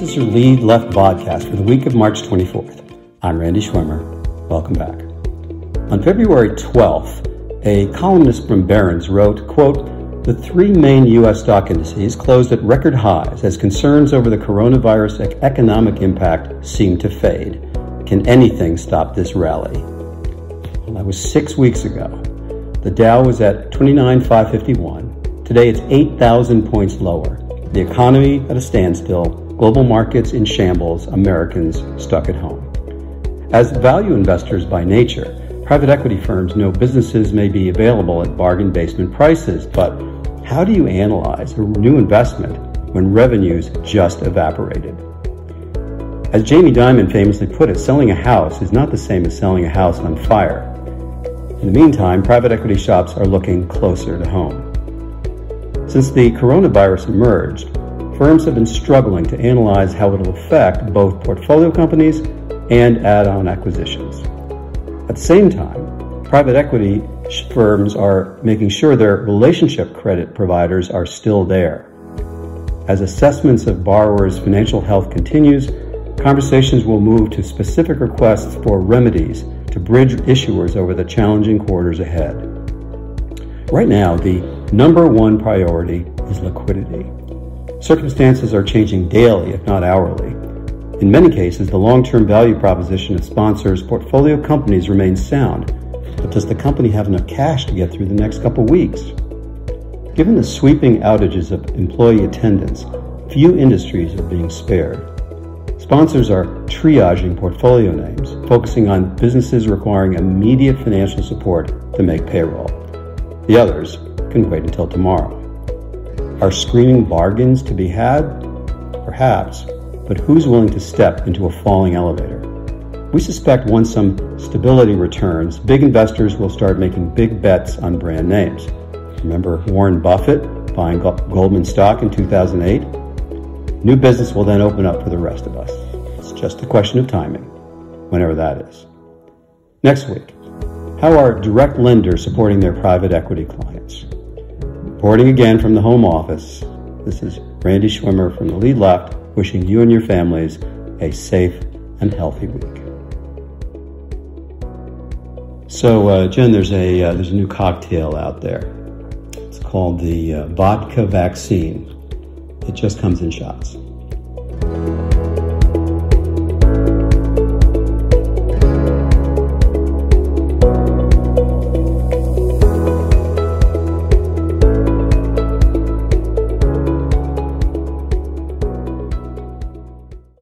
This is your Lead Left podcast for the week of March 24th. I'm Randy Schwimmer. Welcome back. On February 12th, a columnist from Barron's wrote, quote, the three main U.S. stock indices closed at record highs as concerns over the coronavirus economic impact seem to fade. Can anything stop this rally? Well, that was six weeks ago. The Dow was at 29,551. Today it's 8,000 points lower. The economy at a standstill, global markets in shambles, Americans stuck at home. As value investors by nature, private equity firms know businesses may be available at bargain basement prices, but how do you analyze a new investment when revenues just evaporated? As Jamie Dimon famously put it, selling a house is not the same as selling a house on fire. In the meantime, private equity shops are looking closer to home. Since the coronavirus emerged, firms have been struggling to analyze how it will affect both portfolio companies and add on acquisitions. At the same time, private equity firms are making sure their relationship credit providers are still there. As assessments of borrowers' financial health continues, conversations will move to specific requests for remedies to bridge issuers over the challenging quarters ahead. Right now, the number one priority is liquidity. Circumstances are changing daily, if not hourly. In many cases, the long term value proposition of sponsors' portfolio companies remains sound, but does the company have enough cash to get through the next couple weeks? Given the sweeping outages of employee attendance, few industries are being spared. Sponsors are triaging portfolio names, focusing on businesses requiring immediate financial support to make payroll. The others can wait until tomorrow. Are screaming bargains to be had? Perhaps, but who's willing to step into a falling elevator? We suspect once some stability returns, big investors will start making big bets on brand names. Remember Warren Buffett buying Goldman stock in 2008? New business will then open up for the rest of us. It's just a question of timing, whenever that is. Next week, how are direct lenders supporting their private equity clients? Reporting again from the home office, this is Randy Schwimmer from the Lead Left, wishing you and your families a safe and healthy week. So, uh, Jen, there's a uh, there's a new cocktail out there. It's called the uh, vodka vaccine. It just comes in shots.